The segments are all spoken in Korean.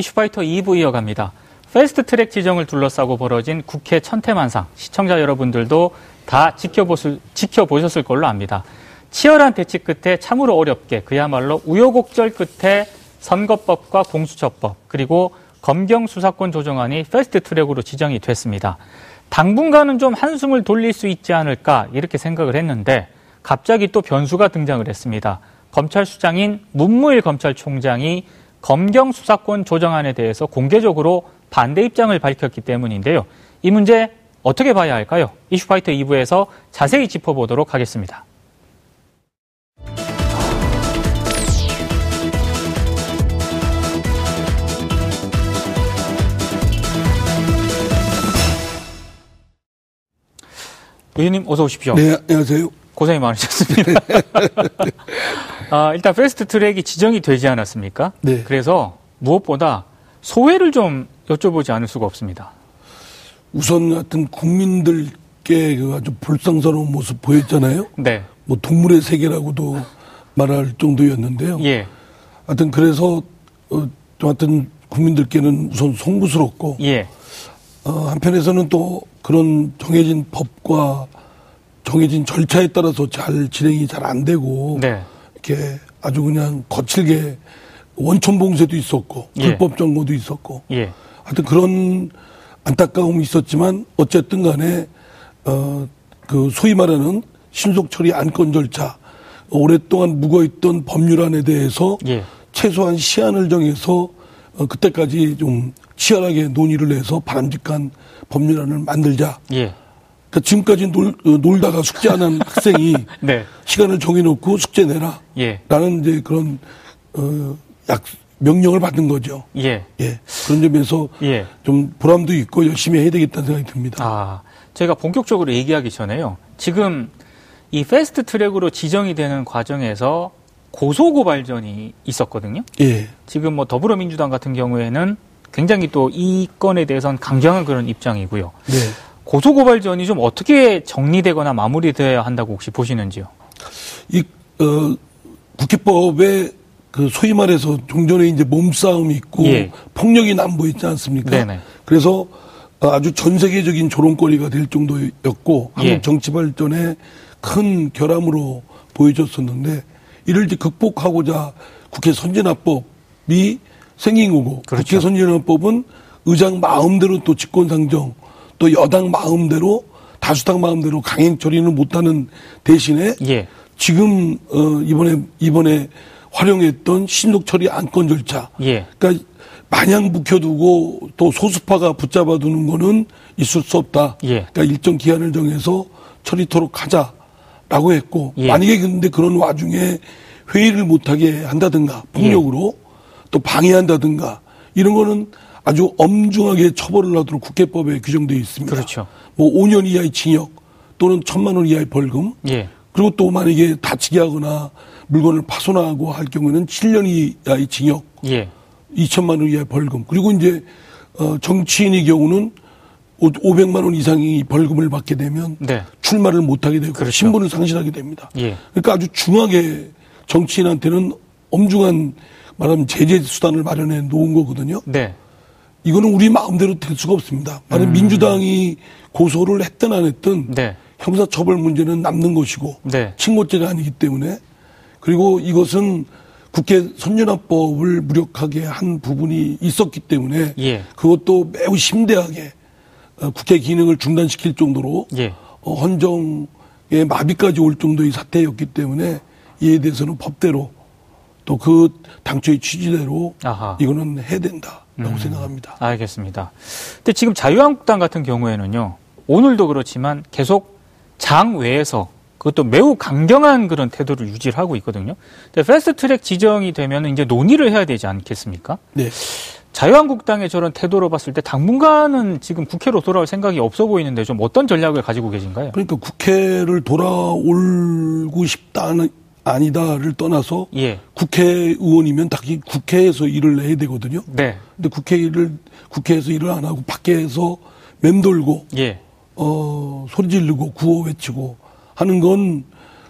이슈파이터 2부 이어갑니다. 패스트 트랙 지정을 둘러싸고 벌어진 국회 천태만상 시청자 여러분들도 다 지켜보실, 지켜보셨을 걸로 압니다. 치열한 대치 끝에 참으로 어렵게 그야말로 우여곡절 끝에 선거법과 공수처법 그리고 검경 수사권 조정안이 패스트 트랙으로 지정이 됐습니다. 당분간은 좀 한숨을 돌릴 수 있지 않을까 이렇게 생각을 했는데 갑자기 또 변수가 등장을 했습니다. 검찰 수장인 문무일 검찰총장이 검경 수사권 조정안에 대해서 공개적으로 반대 입장을 밝혔기 때문인데요. 이 문제 어떻게 봐야 할까요? 이슈파이터 2부에서 자세히 짚어보도록 하겠습니다. 의원님 어서 오십시오. 네, 안녕하세요. 고생이 많으셨습니다. 아, 일단 패스트 트랙이 지정이 되지 않았습니까? 네. 그래서 무엇보다 소회를 좀 여쭤보지 않을 수가 없습니다. 우선 하여튼 국민들께 그 아주 불쌍스러운 모습 보였잖아요. 네. 뭐 동물의 세계라고도 말할 정도였는데요. 예. 하여튼 그래서 어, 좀 하여튼 국민들께는 우선 송구스럽고 예. 어, 한편에서는 또 그런 정해진 법과 정해진 절차에 따라서 잘 진행이 잘 안 되고 네. 이렇게 아주 그냥 거칠게 원천 봉쇄도 있었고 예. 불법 점거도 있었고 예. 하여튼 그런 안타까움이 있었지만 어쨌든 간에 어 그 소위 말하는 신속 처리 안건 절차 오랫동안 묵어있던 법률안에 대해서 예. 최소한 시한을 정해서 어, 그때까지 좀 치열하게 논의를 해서 바람직한 법률안을 만들자. 예. 그러니까 지금까지 놀, 어, 놀다가 숙제 안 한 학생이 네. 시간을 정해놓고 숙제 내라. 예. 라는 이제 그런 어, 약 명령을 받은 거죠. 예. 예. 그런 점에서 예. 좀 보람도 있고 열심히 해야 되겠다는 생각이 듭니다. 아, 제가 본격적으로 얘기하기 전에요. 지금 이 패스트 트랙으로 지정이 되는 과정에서 고소고발전이 있었거든요. 예. 지금 뭐 더불어민주당 같은 경우에는 굉장히 또 이 건에 대해서는 강경한 그런 입장이고요. 네. 고소고발전이 좀 어떻게 정리되거나 마무리돼야 한다고 혹시 보시는지요? 이, 어, 국회법에 그 소위 말해서 종전에 이제 몸싸움이 있고 예. 폭력이 남보있지 않습니까? 네네. 그래서 어, 아주 전 세계적인 조롱거리가 될 정도였고 예. 한국 정치 발전에 큰 결함으로 보여졌었는데 이를 이제 극복하고자 국회 선진화법이 생긴 거고 그렇죠. 국회 선진화법은 의장 마음대로 또 직권상정 또 여당 마음대로 다수당 마음대로 강행 처리는 못하는 대신에 예. 지금 어 이번에 이번에 활용했던 신속 처리 안건 절차. 예. 그러니까 마냥 묵혀두고 또 소수파가 붙잡아두는 거는 있을 수 없다. 예. 그러니까 일정 기한을 정해서 처리토록 하자라고 했고 예. 만약에 근데 그런 와중에 회의를 못하게 한다든가 폭력으로 또 방해한다든가 이런 거는 아주 엄중하게 처벌을 하도록 국회법에 규정되어 있습니다. 그렇죠. 뭐 5년 이하의 징역 또는 천만 원 이하의 벌금 예. 그리고 또 만약에 다치게 하거나 물건을 파손하고 할 경우에는 7년 이하의 징역, 예. 2천만 원 이하의 벌금. 그리고 이제 어 정치인의 경우는 500만 원 이상의 벌금을 받게 되면 네. 출마를 못 하게 되고 그렇죠. 신분을 상실하게 됩니다. 예. 그러니까 아주 중하게 정치인한테는 엄중한 말하면 제재 수단을 마련해 놓은 거거든요. 네. 이거는 우리 마음대로 될 수가 없습니다. 말하면 민주당이 고소를 했든 안 했든 네. 형사처벌 문제는 남는 것이고 네. 친고죄가 아니기 때문에 그리고 이것은 국회 선진화법을 무력하게 한 부분이 있었기 때문에 예. 그것도 매우 심대하게 어, 국회 기능을 중단시킬 정도로 예. 어, 헌정의 마비까지 올 정도의 사태였기 때문에 이에 대해서는 법대로 또 그 당초의 취지대로 아하. 이거는 해야 된다라고 음. 생각합니다. 알겠습니다. 근데 지금 자유한국당 같은 경우에는요, 오늘도 그렇지만 계속 장 외에서 그것도 매우 강경한 그런 태도를 유지를 하고 있거든요. 근데 패스트 트랙 지정이 되면 이제 논의를 해야 되지 않겠습니까? 네. 자유한국당의 저런 태도로 봤을 때 당분간은 지금 국회로 돌아올 생각이 없어 보이는데 좀 어떤 전략을 가지고 계신가요? 그러니까 국회를 돌아올고 싶다는 아니다를 떠나서 예. 국회의원이면 당연히 국회에서 일을 해야 되거든요. 네. 근데 국회 일을 국회에서 일을 안 하고 밖에서 맴돌고 예. 어 소리 지르고 구호 외치고 하는 건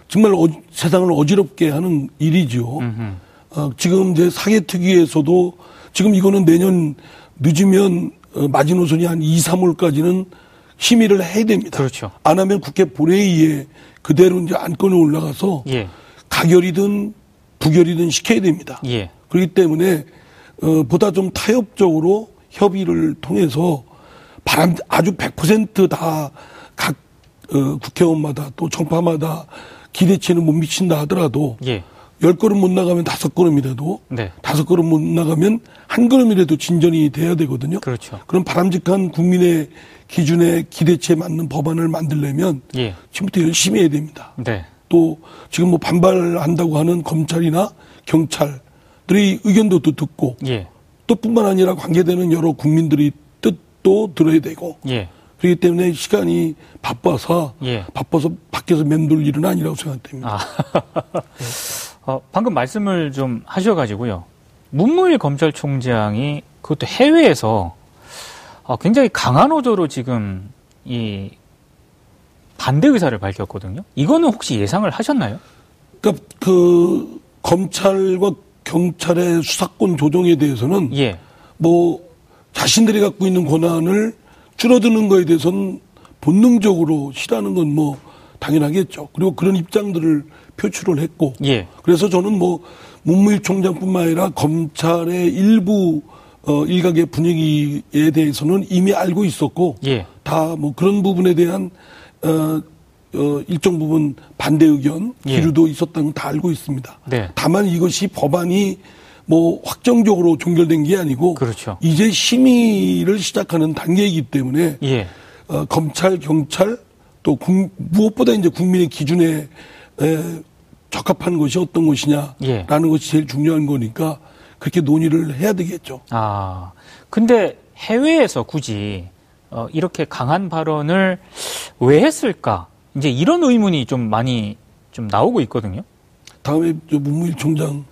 정말 어, 세상을 어지럽게 하는 일이죠. 음흠. 어, 지금 이제 사개특위에서도 지금 이거는 내년 늦으면 어, 마지노선이 한 2, 3월까지는 심의를 해야 됩니다. 그렇죠. 안 하면 국회 본회의에 그대로 이제 안건이 올라가서 예. 가결이든 부결이든 시켜야 됩니다. 예. 그렇기 때문에 어, 보다 좀 타협적으로 협의를 통해서 바람 아주 100%다 각 어, 국회의원마다 또 정파마다 기대치는 못 미친다 하더라도 예. 열 걸음 못 나가면 다섯 걸음이라도 네. 다섯 걸음 못 나가면 한 걸음이라도 진전이 돼야 되거든요. 그렇죠. 그런 바람직한 국민의 기준에 기대치에 맞는 법안을 만들려면 예. 지금부터 열심히 해야 됩니다. 네. 또 지금 뭐 반발한다고 하는 검찰이나 경찰들의 의견도 또 듣고 예. 또 뿐만 아니라 관계되는 여러 국민들의 뜻도 들어야 되고 예. 그렇기 때문에 시간이 바빠서 예. 바빠서 밖에서 맴돌 일은 아니라고 생각됩니다. 아. 어, 방금 말씀을 좀 하셔가지고요. 문무일 검찰총장이 그것도 해외에서 어, 굉장히 강한 어조로 지금 이 반대 의사를 밝혔거든요. 이거는 혹시 예상을 하셨나요? 그러니까 그 검찰과 경찰의 수사권 조정에 대해서는 예. 뭐 자신들이 갖고 있는 권한을 줄어드는 거에 대해서는 본능적으로 싫어하는 건 뭐 당연하겠죠. 그리고 그런 입장들을 표출을 했고 예. 그래서 저는 뭐 문무일 총장뿐만 아니라 검찰의 일부 어 일각의 분위기에 대해서는 이미 알고 있었고 예. 다뭐 그런 부분에 대한 어, 어 일정 부분 반대 의견 예. 기류도 있었다는 건 다 알고 있습니다. 네. 다만 이것이 법안이 뭐 확정적으로 종결된 게 아니고 그렇죠. 이제 심의를 시작하는 단계이기 때문에 예. 어, 검찰, 경찰 또 국- 무엇보다 이제 국민의 기준에 에, 적합한 것이 어떤 것이냐라는 예. 것이 제일 중요한 거니까 그렇게 논의를 해야 되겠죠. 아. 근데 해외에서 굳이 어, 이렇게 강한 발언을 왜 했을까? 이제 이런 의문이 좀 많이 좀 나오고 있거든요. 다음에 저 문무일 총장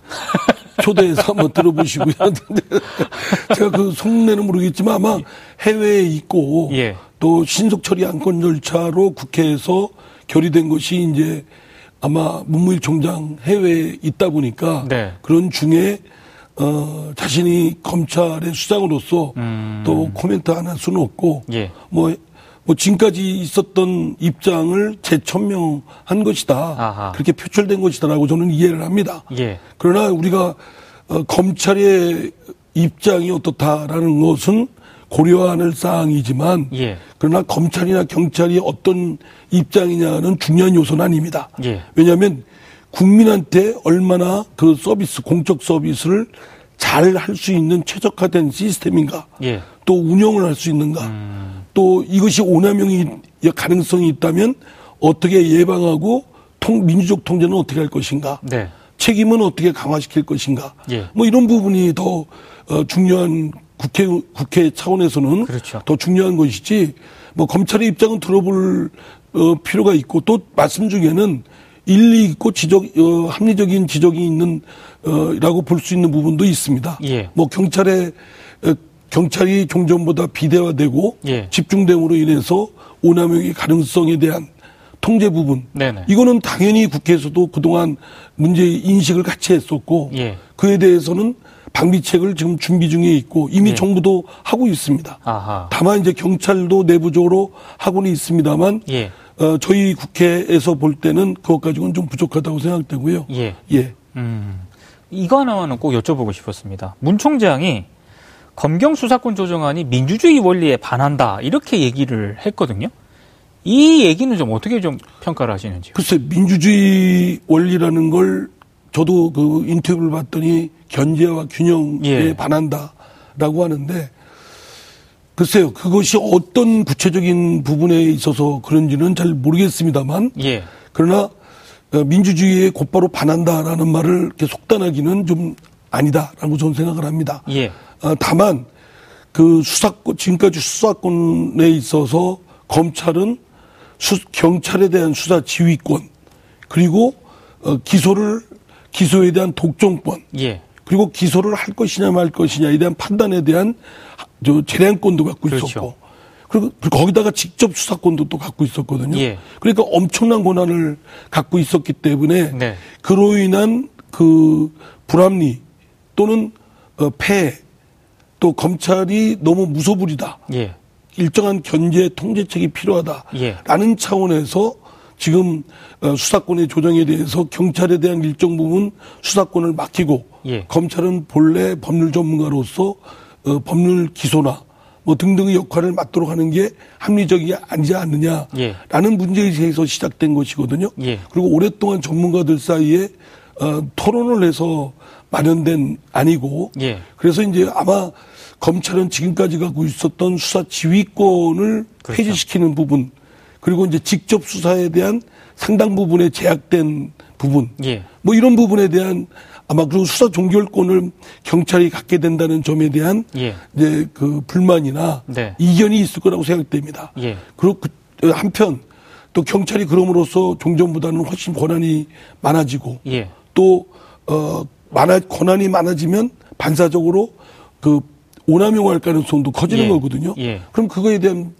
초대해서 한번 들어보시고요. 제가 그 속내는 모르겠지만 아마 해외에 있고 예. 또 신속 처리 안건 절차로 국회에서 결의된 것이 이제 아마 문무일 총장 해외에 있다 보니까 네. 그런 중에 어 자신이 검찰의 수장으로서 음. 또 코멘트 안 할 수는 없고 예. 뭐, 뭐 지금까지 있었던 입장을 재천명한 것이다. 아하. 그렇게 표출된 것이다라고 저는 이해를 합니다. 예. 그러나 우리가 어, 검찰의 입장이 어떻다라는 것은 할 사항이지만 예. 그러나 검찰이나 경찰이 어떤 입장이냐는 중요한 요소는 아닙니다. 예. 왜냐하면 국민한테 얼마나 그 서비스, 공적 서비스를 잘 할 수 있는 최적화된 시스템인가, 예. 또 운영을 할 수 있는가, 음. 또 이것이 오남용이 가능성이 있다면 어떻게 예방하고 통, 민주적 통제는 어떻게 할 것인가, 네. 책임은 어떻게 강화시킬 것인가, 예. 뭐 이런 부분이 더 어, 중요한 국회 국회 차원에서는 그렇죠. 더 중요한 것이지 뭐 검찰의 입장은 들어볼 어, 필요가 있고 또 말씀 중에는 일리 있고 지적 어, 합리적인 지적이 있는 어라고 볼 수 있는 부분도 있습니다. 예. 뭐 경찰의 어, 경찰이 종전보다 비대화되고 예. 집중됨으로 인해서 오남용의 가능성에 대한 통제 부분 네네. 이거는 당연히 국회에서도 그동안 문제 인식을 같이 했었고 예. 그에 대해서는 방비책을 지금 준비 중에 있고 이미 예. 정부도 하고 있습니다. 아하. 다만 이제 경찰도 내부적으로 하고는 있습니다만 예. 어, 저희 국회에서 볼 때는 그것 가지고는 좀 부족하다고 생각되고요. 예. 예. 음. 이거 하나만은 꼭 여쭤보고 싶었습니다. 문 총장이 검경 수사권 조정안이 민주주의 원리에 반한다 이렇게 얘기를 했거든요. 이 얘기는 좀 어떻게 좀 평가를 하시는지요? 글쎄 민주주의 원리라는 걸 저도 그 인터뷰를 봤더니 견제와 균형에 예. 반한다라고 하는데 글쎄요 그것이 어떤 구체적인 부분에 있어서 그런지는 잘 모르겠습니다만 예. 그러나 어, 민주주의에 곧바로 반한다라는 말을 이렇게 속단하기는 좀 아니다라고 저는 생각을 합니다. 예. 어, 다만 그 수사권 지금까지 수사권에 있어서 검찰은 수, 경찰에 대한 수사 지휘권 그리고 어, 기소를 기소에 대한 독점권 예. 그리고 기소를 할 것이냐 말 것이냐에 대한 판단에 대한 하- 저 재량권도 갖고 그렇죠. 있었고 그리고 그 거기다가 직접 수사권도 또 갖고 있었거든요. 예. 그러니까 엄청난 권한을 갖고 있었기 때문에 네. 그로 인한 그 불합리 또는 어, 폐또 검찰이 너무 무소불이다. 예. 일정한 견제 통제책이 필요하다라는 예. 차원에서 지금 어, 수사권의 조정에 대해서 경찰에 대한 일정 부분 수사권을 맡기고 예. 검찰은 본래 법률 전문가로서 어, 법률 기소나 뭐 등등의 역할을 맡도록 하는 게 합리적이 아니지 않느냐라는 예. 문제의식에서 시작된 것이거든요. 예. 그리고 오랫동안 전문가들 사이에 어, 토론을 해서 마련된 아니고 예. 그래서 이제 아마 검찰은 지금까지 갖고 있었던 수사 지휘권을 그렇죠. 폐지시키는 부분 그리고 이제 직접 수사에 대한 상당 부분의 제약된 부분 예. 뭐 이런 부분에 대한 아마 그리고 수사 종결권을 경찰이 갖게 된다는 점에 대한 예. 이제 그 불만이나 네. 이견이 있을 거라고 생각됩니다. 예. 그리고 그 한편 또 경찰이 그럼으로써 종전보다는 훨씬 권한이 많아지고 예. 또, 어, 많아, 권한이 많아지면 반사적으로 그 오남용할 가능성도 커지는 예. 거거든요. 예. 그럼 그거에 대한,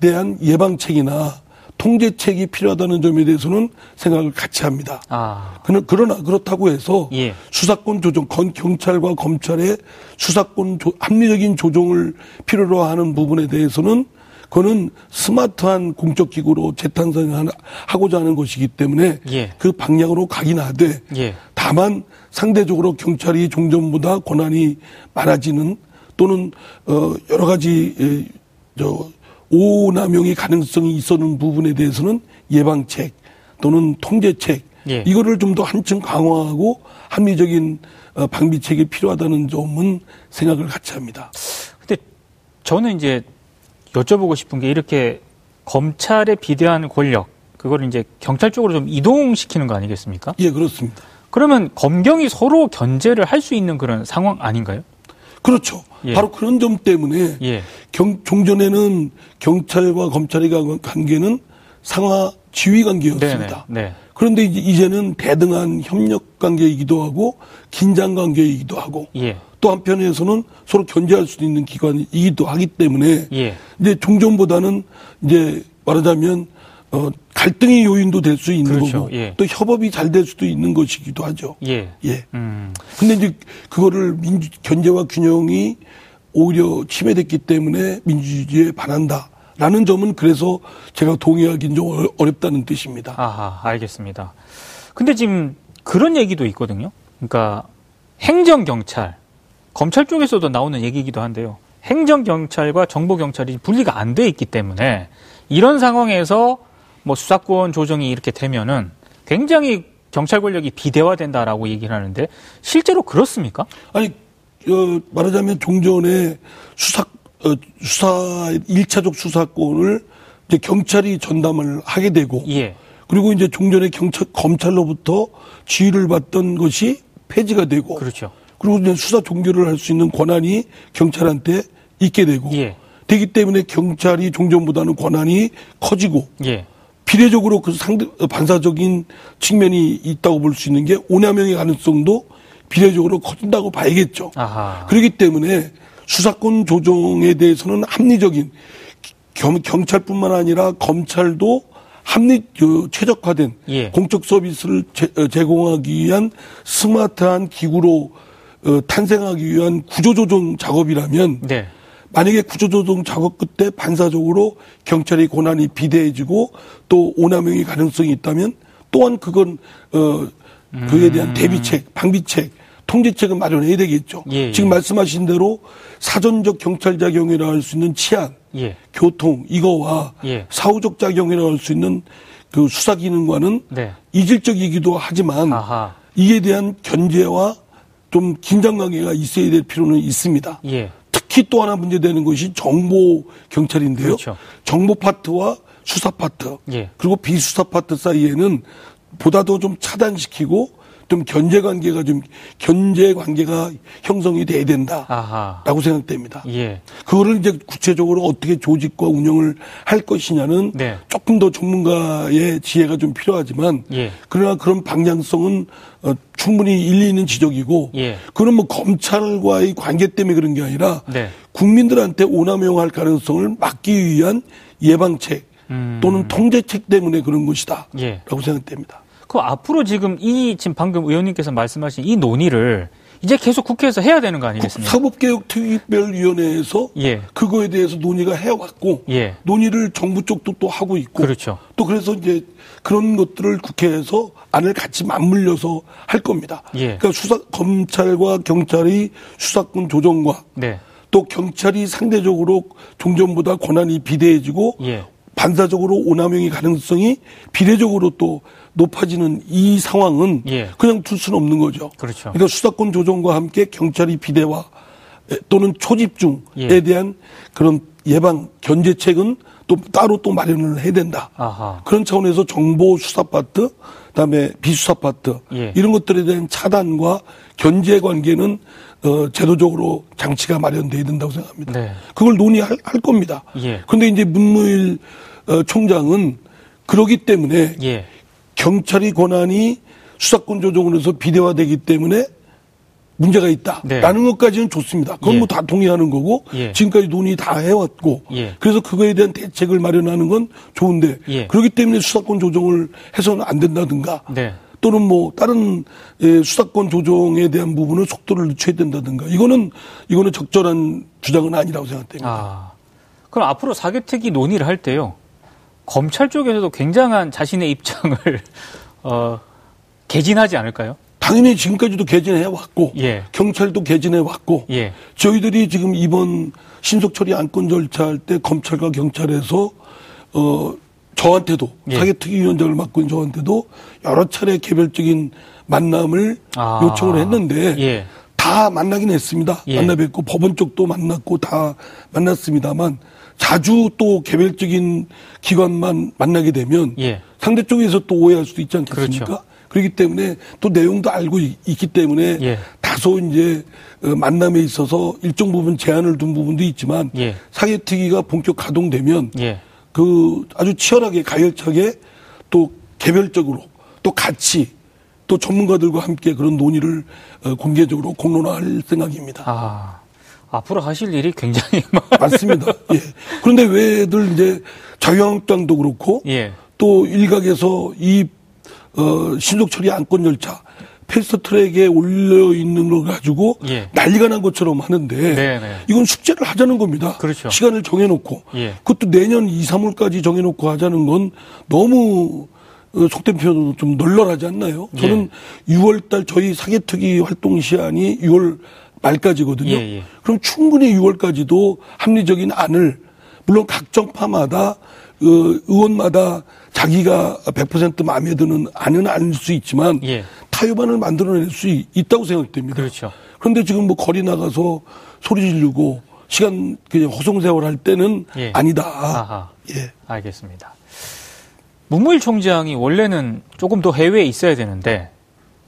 대한 예방책이나 통제책이 필요하다는 점에 대해서는 생각을 같이 합니다. 아. 그러- 그러나 그렇다고 해서 예. 수사권 조정, 건- 경찰과 검찰의 수사권 조- 합리적인 조정을 필요로 하는 부분에 대해서는 그거는 스마트한 공적 기구로 재탄생하고자 하는 것이기 때문에 예. 그 방향으로 가긴 하되 예. 다만 상대적으로 경찰이 종전보다 권한이 많아지는 또는 어 여러 가지 에, 저 오남용의 가능성이 있었는 부분에 대해서는 예방책 또는 통제책 예. 이거를 좀 더 한층 강화하고 합리적인 어, 방비책이 필요하다는 점은 생각을 같이 합니다. 근데 저는 이제 여쭤보고 싶은 게 이렇게 검찰에 비대한 권력 그거를 이제 경찰 쪽으로 좀 이동시키는 거 아니겠습니까? 예, 그렇습니다. 그러면 검경이 서로 견제를 할 수 있는 그런 상황 아닌가요? 그렇죠. 예. 바로 그런 점 때문에 예. 경, 종전에는 경찰과 검찰의 관- 관계는 상하 지휘 관계였습니다. 네네. 네. 그런데 이제 이제는 대등한 협력 관계이기도 하고 긴장 관계이기도 하고 예. 또 한편에서는 서로 견제할 수 있는 기관이기도 하기 때문에 예. 이제 종전보다는 이제 말하자면 어 갈등의 요인도 될 수 있는 그렇죠. 거고 예. 또 협업이 잘 될 수도 있는 것이기도 하죠. 예. 예. 음. 근데 이제 그거를 민주 견제와 균형이 오히려 침해됐기 때문에 민주주의에 반한다 라는 점은 그래서 제가 동의하기는 좀 어렵다는 뜻입니다. 아하, 알겠습니다. 근데 지금 그런 얘기도 있거든요. 그러니까 행정경찰, 검찰 쪽에서도 나오는 얘기이기도 한데요. 행정경찰과 정보경찰이 분리가 안 돼 있기 때문에 이런 상황에서 뭐 수사권 조정이 이렇게 되면은 굉장히 경찰 권력이 비대화된다라고 얘기를 하는데 실제로 그렇습니까? 아니 어, 말하자면 종전에 수사 어, 수사 일차적 수사권을 이제 경찰이 전담을 하게 되고 예. 그리고 이제 종전에 경찰 검찰로부터 지휘를 받던 것이 폐지가 되고 그렇죠. 그리고 이제 수사 종결을 할 수 있는 권한이 경찰한테 있게 되고 예. 되기 때문에 경찰이 종전보다는 권한이 커지고 예. 비례적으로 그 상대 반사적인 측면이 있다고 볼 수 있는 게 오남용의 가능성도 비례적으로 커진다고 봐야겠죠. 아하. 그렇기 때문에 수사권 조정에 대해서는 합리적인 경, 경찰뿐만 아니라 검찰도 합리 그 최적화된 예. 공적 서비스를 제, 어, 제공하기 위한 스마트한 기구로 어, 탄생하기 위한 구조조정 작업이라면 네. 만약에 구조조정 작업 끝에 반사적으로 경찰의 권한이 비대해지고 또 오남용의 가능성이 있다면 또한 그건 어 그에 대한 음. 대비책, 방비책, 통제책을 마련해야 되겠죠. 예, 예. 지금 말씀하신 대로 사전적 경찰 작용이라 할 수 있는 치안, 예. 교통 이거와 예. 사후적 작용이라 할 수 있는 그 수사 기능과는 네. 이질적이기도 하지만 아하. 이에 대한 견제와 좀 긴장 관계가 있어야 될 필요는 있습니다. 예. 특히 또 하나 문제되는 것이 정보 경찰인데요. 그렇죠. 정보 파트와 수사 파트 예. 그리고 비수사 파트 사이에는 보다도 좀 차단시키고 좀 견제 관계가 좀 견제 관계가 형성이 돼야 된다라고 아하. 생각됩니다. 예. 그거를 이제 구체적으로 어떻게 조직과 운영을 할 것이냐는 네. 조금 더 전문가의 지혜가 좀 필요하지만 예. 그러나 그런 방향성은 어, 충분히 일리 있는 지적이고 예. 그건 뭐 검찰과의 관계 때문에 그런 게 아니라 네. 국민들한테 오남용할 가능성을 막기 위한 예방책 음. 또는 통제책 때문에 그런 것이다. 예. 라고 생각됩니다. 그 앞으로 지금 이 지금 방금 의원님께서 말씀하신 이 논의를 이제 계속 국회에서 해야 되는 거 아니겠습니까? 사법개혁특위별위원회에서 예. 그거에 대해서 논의가 해왔고 예. 논의를 정부 쪽도 또 하고 있고 그렇죠. 또 그래서 이제 그런 것들을 국회에서 안을 같이 맞물려서 할 겁니다. 예. 그러니까 수사 검찰과 경찰의 수사권 조정과 네. 또 경찰이 상대적으로 종전보다 권한이 비대해지고 예. 반사적으로 오남용의 가능성이 비례적으로 또 높아지는 이 상황은 예. 그냥 둘 수는 없는 거죠. 그렇죠. 그러니까 수사권 조정과 함께 경찰이 비대화 또는 초집중에 예. 대한 그런 예방 견제책은 또 따로 또 마련을 해야 된다. 아하. 그런 차원에서 정보 수사 파트, 그다음에 비수사 파트 예. 이런 것들에 대한 차단과 견제 관계는 어, 제도적으로 장치가 마련돼야 된다고 생각합니다. 네. 그걸 논의할 할 겁니다. 예. 그런데 이제 문무일 어, 총장은 그러기 때문에 예. 경찰의 권한이 수사권 조정으로 해서 비대화되기 때문에 문제가 있다라는 네. 것까지는 좋습니다. 그건 예. 뭐다 동의하는 거고 예. 지금까지 논의 다 해왔고 예. 그래서 그거에 대한 대책을 마련하는 건 좋은데 예. 그렇기 때문에 수사권 조정을 해서는 안 된다든가 네. 또는 뭐 다른 예, 수사권 조정에 대한 부분은 속도를 늦춰야 된다든가 이거는 이거는 적절한 주장은 아니라고 생각됩니다. 아. 그럼 앞으로 사개특위 논의를 할 때요. 검찰 쪽에서도 굉장한 자신의 입장을 어, 개진하지 않을까요? 당연히 지금까지도 개진해 왔고 예. 경찰도 개진해 왔고 예. 저희들이 지금 이번 신속 처리 안건 절차할 때 검찰과 경찰에서 어 저한테도 예. 사개특위위원장을 맡고 있는 저한테도 여러 차례 개별적인 만남을 아. 요청을 했는데 예. 다 만나긴 했습니다. 예. 만나 뵙고 법원 쪽도 만났고 다 만났습니다만 자주 또 개별적인 기관만 만나게 되면 예. 상대 쪽에서 또 오해할 수도 있지 않겠습니까? 그렇죠. 그렇기 때문에 또 내용도 알고 있, 기 때문에 예. 다소 이제 어, 만남에 있어서 일정 부분 제한을 둔 부분도 있지만 예. 사개특위가 본격 가동되면 예. 그 아주 치열하게 가열차게 또 개별적으로 또 같이 또 전문가들과 함께 그런 논의를 어, 공개적으로 공론화할 생각입니다. 아. 앞으로 하실 일이 굉장히 많 맞습니다. 예. 그런데 왜들 이제 자유한국당도 그렇고 예. 또 일각에서 이 어, 신속 처리 안건 절차 패스트 트랙에 올려 있는 걸 가지고 예. 난리가 난 것처럼 하는데 네네. 이건 숙제를 하자는 겁니다. 그렇죠. 시간을 정해놓고 예. 그것도 내년 2, 3월까지 정해놓고 하자는 건 너무 어, 속된 표현으로 좀 널널하지 않나요? 저는 예. 6월달 저희 사개특위 활동 시한이 6월 말까지거든요. 예, 예. 그럼 충분히 6월까지도 합리적인 안을 물론 각 정파마다 어, 의원마다 자기가 100% 마음에 드는 안은 아닐 수 있지만 예. 타협안을 만들어낼 수 있- 있다고 생각됩니다. 그렇죠. 그런데 지금 뭐 거리 나가서 소리 지르고 시간 그냥 호송세월 할 때는 예. 아니다. 아하. 예. 알겠습니다. 문무일 총장이 원래는 조금 더 해외에 있어야 되는데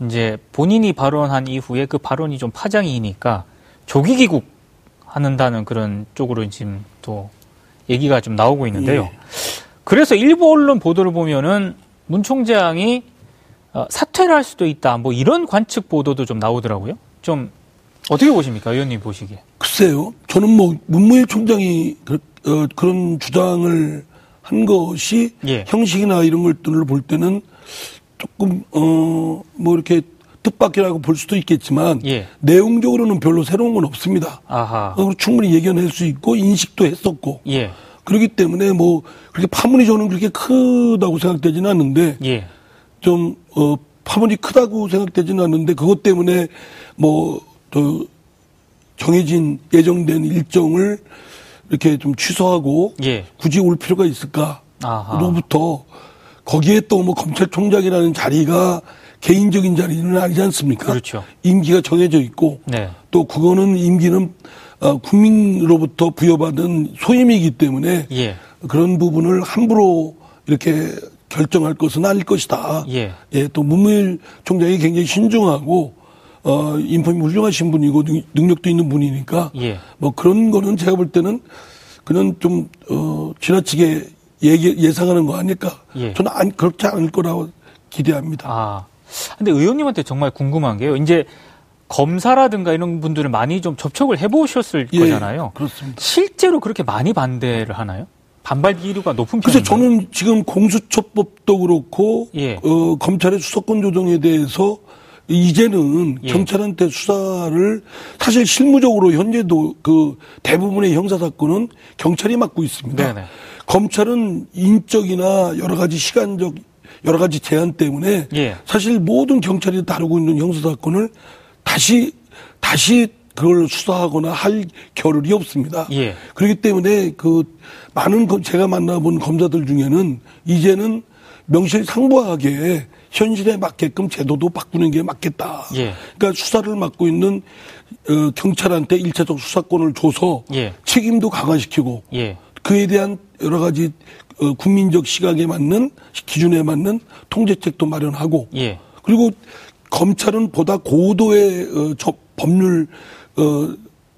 이제 본인이 발언한 이후에 그 발언이 좀 파장이니까 조기 귀국 하는다는 그런 쪽으로 지금 또 얘기가 좀 나오고 있는데요. 예. 그래서 일부 언론 보도를 보면은 문 총장이 어, 사퇴를 할 수도 있다. 뭐 이런 관측 보도도 좀 나오더라고요. 좀 어떻게 보십니까, 의원님 보시기에? 글쎄요. 저는 뭐 문무일 총장이 그, 어, 그런 주장을 한 것이 예. 형식이나 이런 것들을 볼 때는 조금 어 뭐 이렇게 뜻밖이라고 볼 수도 있겠지만 예. 내용적으로는 별로 새로운 건 없습니다. 아하. 어, 충분히 예견할 수 있고 인식도 했었고 예. 그렇기 때문에 뭐 그렇게 파문이 저는 그렇게 크다고 생각되지는 않는데 예. 좀, 어, 파문이 크다고 생각되지는 않는데 그것 때문에 뭐, 저, 정해진 예정된 일정을 이렇게 좀 취소하고 예. 굳이 올 필요가 있을까? 아하. 로부터 거기에 또 뭐 검찰총장이라는 자리가 개인적인 자리는 아니지 않습니까? 그렇죠. 임기가 정해져 있고 네. 또 그거는 임기는 어, 국민으로부터 부여받은 소임이기 때문에 예. 그런 부분을 함부로 이렇게 결정할 것은 아닐 것이다. 예. 또 문무일 총장이 굉장히 신중하고 어 인품이 훌륭하신 분이고 능- 능력도 있는 분이니까 예. 뭐 그런 거는 제가 볼 때는 그냥 좀어 지나치게 얘기, 예상하는 거 아닐까. 예. 저는 안, 그렇지 않을 거라고 기대합니다. 아. 근데 의원님한테 정말 궁금한 게요. 이제 검사라든가 이런 분들은 많이 좀 접촉을 해보셨을 예, 거잖아요. 그렇습니다. 실제로 그렇게 많이 반대를 하나요? 반발 기류가 높은 편인가요? 저는 지금 공수처법도 그렇고 예. 어, 검찰의 수사권 조정에 대해서 이제는 예. 경찰한테 수사를 사실 실무적으로 현재도 그 대부분의 형사 사건은 경찰이 맡고 있습니다. 네네. 검찰은 인적이나 여러 가지 시간적 여러 가지 제한 때문에 예. 사실 모든 경찰이 다루고 있는 형사 사건을 다시 다시 그걸 수사하거나 할 겨를이 없습니다. 예. 그렇기 때문에 그 많은 검- 제가 만나본 검사들 중에는 이제는 명실상부하게 현실에 맞게끔 제도도 바꾸는 게 맞겠다. 예. 그러니까 수사를 맡고 있는 어, 경찰한테 일차적 수사권을 줘서 예. 책임도 강화시키고 예. 그에 대한 여러 가지 어, 국민적 시각에 맞는 기준에 맞는 통제책도 마련하고 예. 그리고 검찰은 보다 고도의 어, 저 법률 어,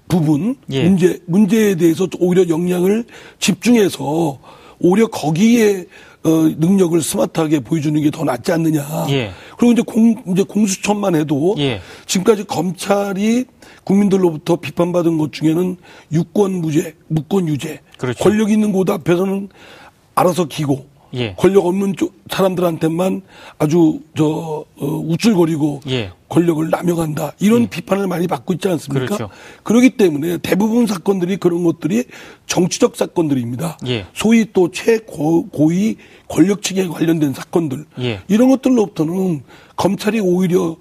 부분 예. 문제 문제에 대해서 오히려 역량을 집중해서 오히려 거기에 어, 능력을 스마트하게 보여주는 게 더 낫지 않느냐. 예. 그리고 이제 공 이제 공수처만 해도 예. 지금까지 검찰이 국민들로부터 비판받은 것 중에는 유권 무죄, 무권 유죄, 그렇죠. 권력 있는 곳 앞에서는 알아서 기고 예. 권력 없는 쪽 사람들한테만 아주 저 어, 우쭐거리고 예. 권력을 남용한다 이런 비판을 많이 받고 있지 않습니까? 그렇죠. 그렇기 때문에 대부분 사건들이 그런 것들이 정치적 사건들입니다. 예. 소위 또 최고위 권력층에 관련된 사건들 예. 이런 것들로부터는 검찰이 오히려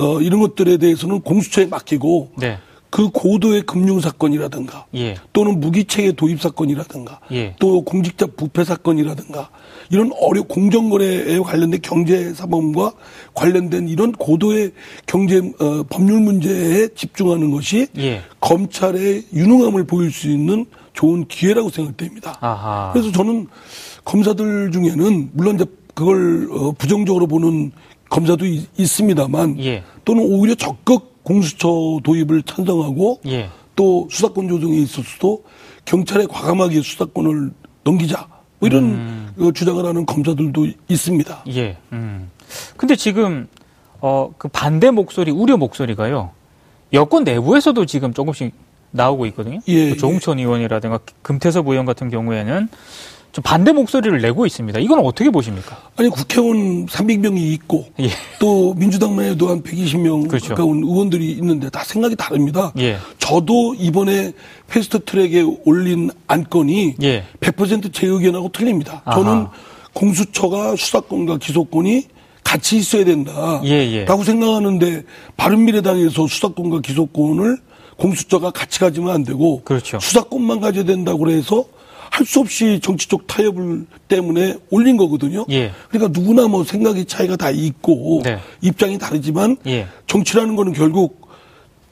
어, 이런 것들에 대해서는 공수처에 맡기고 네. 그 고도의 금융 사건이라든가 예. 또는 무기체계 도입 사건이라든가 예. 또 공직자 부패 사건이라든가 이런 어려 공정거래에 관련된 경제 사범과 관련된 이런 고도의 경제 어, 법률 문제에 집중하는 것이 예. 검찰의 유능함을 보일 수 있는 좋은 기회라고 생각됩니다. 아하. 그래서 저는 검사들 중에는 물론 이제 그걸 어, 부정적으로 보는 검사도 있, 있습니다만 예. 또는 오히려 적극 공수처 도입을 찬성하고 예. 또 수사권 조정에 있어서도 경찰에 과감하게 수사권을 넘기자 뭐 이런 음. 어, 주장을 하는 검사들도 있습니다. 예. 음. 근데 지금 어 그 반대 목소리, 우려 목소리가요. 여권 내부에서도 지금 조금씩 나오고 있거든요. 예, 그 조홍천 의원이라든가 금태섭 의원 같은 경우에는 좀 반대 목소리를 내고 있습니다. 이건 어떻게 보십니까? 아니 국회의원 300명이 있고 예. 또 민주당만 해도 한 120명 그렇죠. 가까운 의원들이 있는데 다 생각이 다릅니다. 예. 저도 이번에 패스트트랙에 올린 안건이 예. 100%제 의견하고 틀립니다. 아하. 저는 공수처가 수사권과 기소권이 같이 있어야 된다. 예, 예. 라고 생각하는데 바른미래당에서 수사권과 기소권을 공수처가 같이 가지면 안 되고 그렇죠. 수사권만 가져야 된다고 해서 할 수 없이 정치적 타협을 때문에 올린 거거든요. 예. 그러니까 누구나 뭐 생각의 차이가 다 있고 네. 입장이 다르지만 예. 정치라는 거는 결국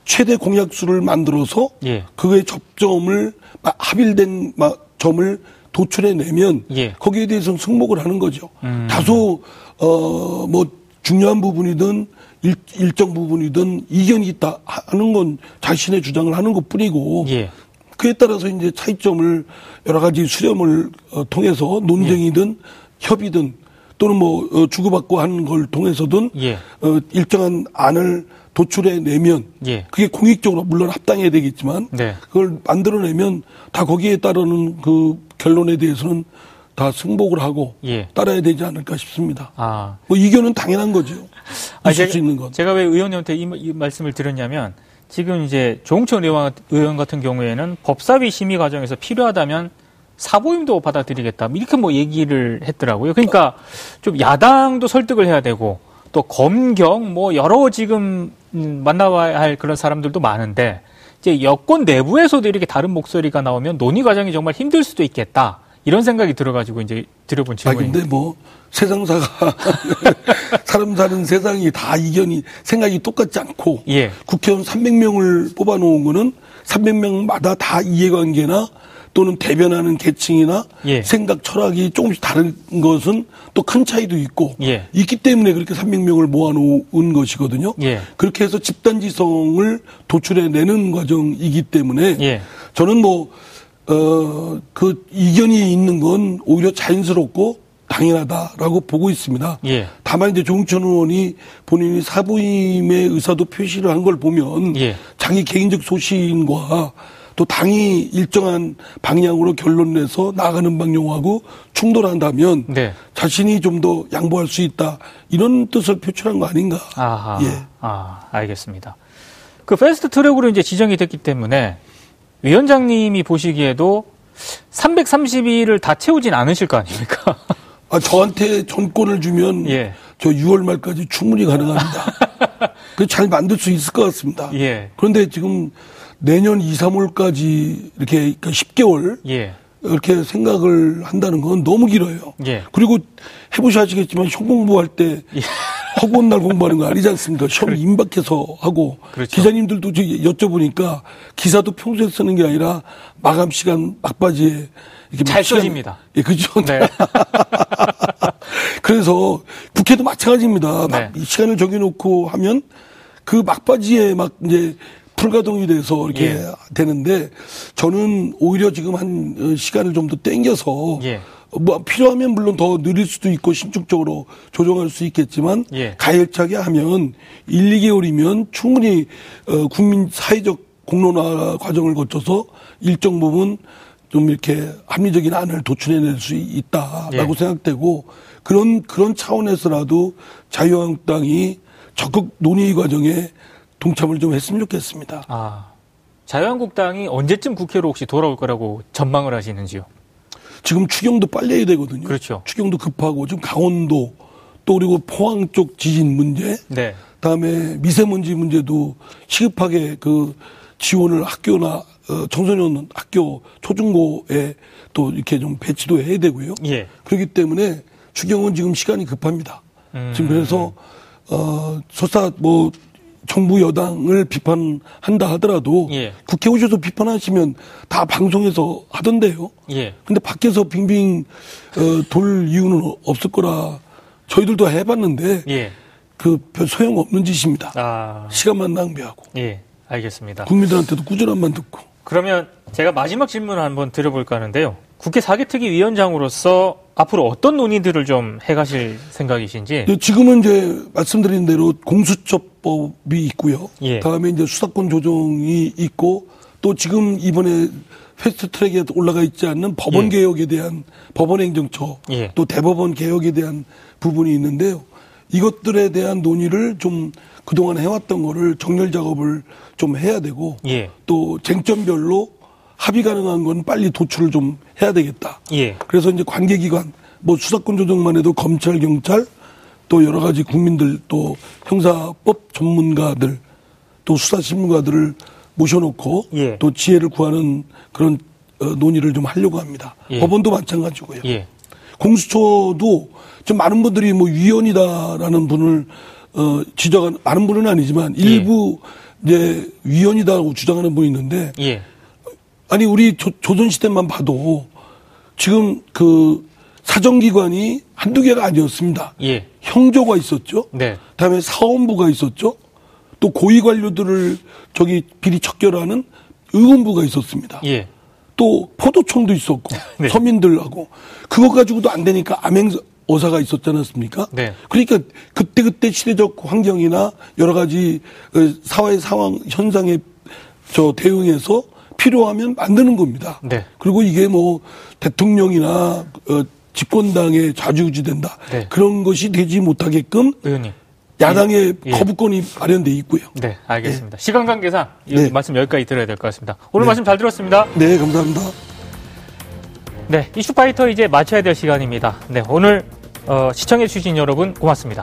최대 공약수를 만들어서 예. 그의 접점을 마- 합일된 마- 점을 도출해 내면 예. 거기에 대해서는 승복을 하는 거죠. 음. 다소 어 뭐 중요한 부분이든 일, 일정 부분이든 이견이 있다 하는 건 자신의 주장을 하는 것 뿐이고 예. 그에 따라서 이제 차이점을 여러 가지 수렴을 어, 통해서 논쟁이든 협의든 또는 뭐 어, 주고받고 하는 걸 통해서든 예. 어, 일정한 안을 도출해 내면 예. 그게 공익적으로 물론 합당해야 되겠지만 네. 그걸 만들어내면 다 거기에 따르는 그 결론에 대해서는 다 승복을 하고 예. 따라야 되지 않을까 싶습니다. 아. 뭐 이견은 당연한 거죠. 아, 있을 제가- 수 있는 건. 제가 왜 의원님한테 이, 이 말씀을 드렸냐면 지금 이제 조홍천 의원, 의원 같은 경우에는 법사위 심의 과정에서 필요하다면 사보임도 받아들이겠다 이렇게 뭐 얘기를 했더라고요. 그러니까 좀 야당도 설득을 해야 되고 또 검경 뭐 여러 지금 음, 만나봐야 할 그런 사람들도 많은데 이제 여권 내부에서도 이렇게 다른 목소리가 나오면 논의 과정이 정말 힘들 수도 있겠다 이런 생각이 들어가지고 이제 드려본 아 질문입니다. 근데 뭐 세상사가 사람 사는 세상이 다 이견이 생각이 똑같지 않고 예. 국회의원 300명을 뽑아놓은 거는 300명마다 다 이해관계나 또는 대변하는 계층이나 예. 생각 철학이 조금씩 다른 것은 또 큰 차이도 있고 예. 있기 때문에 그렇게 300명을 모아놓은 것이거든요. 예. 그렇게 해서 집단지성을 도출해내는 과정이기 때문에 예. 저는 뭐, 어, 그 이견이 있는 건 오히려 자연스럽고 당연하다라고 보고 있습니다. 예. 다만 이제 조홍천 의원이 본인이 사부임의 의사도 표시를 한 걸 보면 예. 자기 개인적 소신과 또 당이 일정한 방향으로 결론 내서 나가는 방향하고 충돌한다면 네. 자신이 좀 더 양보할 수 있다 이런 뜻을 표출한 거 아닌가. 아하. 예. 아, 알겠습니다. 그 패스트 트랙으로 이제 지정이 됐기 때문에 위원장님이 보시기에도 330일을 다 채우진 않으실 거 아닙니까? 아 저한테 전권을 주면 예. 저 6월 말까지 충분히 가능합니다. 그잘 만들 수 있을 것 같습니다. 예. 그런데 지금 내년 2, 3월까지 이렇게 그러니까 10개월 예. 이렇게 생각을 한다는 건 너무 길어요. 예. 그리고 해보셔야지겠지만 시험 공부할 때 예. 허구한 날 공부하는 거 아니지 않습니까? 시험 임박해서 하고 그렇죠. 기자님들도 저 여쭤보니까 기사도 평소에 쓰는 게 아니라 마감 시간 막바지에 이렇게 잘 써집니다. 예, 그죠. 네. 그래서 국회도 마찬가지입니다. 막 네. 이 시간을 정해놓고 하면 그 막바지에 막 이제 불가동이 돼서 이렇게 예. 되는데 저는 오히려 지금 한 어, 시간을 좀 더 땡겨서 예. 뭐 필요하면 물론 더 느릴 수도 있고 신축적으로 조정할 수 있겠지만 예. 가열차게 하면 1, 2개월이면 충분히 어, 국민 사회적 공론화 과정을 거쳐서 일정 부분 좀 이렇게 합리적인 안을 도출해낼 수 있다라고 예. 생각되고 그런 그런 차원에서라도 자유한국당이 적극 논의 과정에 동참을 좀 했으면 좋겠습니다. 아. 자유한국당이 언제쯤 국회로 혹시 돌아올 거라고 전망을 하시는지요? 지금 추경도 빨리 해야 되거든요. 그렇죠. 추경도 급하고 지금 강원도 또 그리고 포항 쪽 지진 문제 네. 다음에 미세먼지 문제도 시급하게 그 지원을 학교나 어, 청소년 학교 초중고에 또 이렇게 좀 배치도 해야 되고요. 예. 그렇기 때문에 추경은 지금 시간이 급합니다. 음. 지금 그래서 어 설사 뭐 정부 여당을 비판한다 하더라도 예. 국회 오셔서 비판하시면 다 방송에서 하던데요. 예. 근데 밖에서 빙빙 어, 돌 이유는 없을 거라 저희들도 해봤는데 예. 그별 소용 없는 짓입니다. 아. 시간만 낭비하고 예. 알겠습니다. 국민들한테도 꾸준함만 듣고 그러면 제가 마지막 질문을 한번 드려볼까 하는데요. 국회 사개특위 위원장으로서 앞으로 어떤 논의들을 좀 해가실 생각이신지. 네, 지금은 이제 말씀드린 대로 공수처법이 있고요. 예. 다음에 이제 수사권 조정이 있고 또 지금 이번에 패스트트랙에 올라가 있지 않는 법원 예. 개혁에 대한 법원 행정처 예. 또 대법원 개혁에 대한 부분이 있는데요. 이것들에 대한 논의를 좀 그동안 해왔던 거를 정렬 작업을 좀 해야 되고 예. 또 쟁점별로 합의 가능한 건 빨리 도출을 좀 해야 되겠다. 예. 그래서 이제 관계기관, 뭐 수사권 조정만 해도 검찰, 경찰, 또 여러 가지 국민들, 또 형사법 전문가들, 또 수사신문가들을 모셔놓고 예. 또 지혜를 구하는 그런 어, 논의를 좀 하려고 합니다. 예. 법원도 마찬가지고요. 예. 공수처도 좀 많은 분들이 뭐 위원이다라는 분을 어 지적한 많은 분은 아니지만 일부 이제 위원이다고 주장하는 분이 있는데 예. 아니 우리 조, 조선 시대만 봐도 지금 그 사정기관이 한두 개가 아니었습니다. 예. 형조가 있었죠. 네. 그다음에 사원부가 있었죠. 또 고위 관료들을 저기 비리 척결하는 의원부가 있었습니다. 예. 또 포도청도 있었고 네. 서민들하고 그거 가지고도 안 되니까 암행 어사가 있었지 않았습니까? 네. 그러니까 그때 그때 시대적 환경이나 여러 가지 어, 사회 상황 현상에 저 대응해서 필요하면 만드는 겁니다. 네. 그리고 이게 뭐 대통령이나 어, 집권당에 좌지우지된다 네. 그런 것이 되지 못하게끔 의원님. 야당의 예. 거부권이 마련돼 있고요. 네, 알겠습니다. 시간 관계상 이 네. 말씀 여기까지 들어야 될 것 같습니다. 오늘 네. 말씀 잘 들었습니다. 네, 감사합니다. 네, 이슈파이터 이제 마쳐야 될 시간입니다. 네, 오늘 어, 시청해주신 여러분 고맙습니다.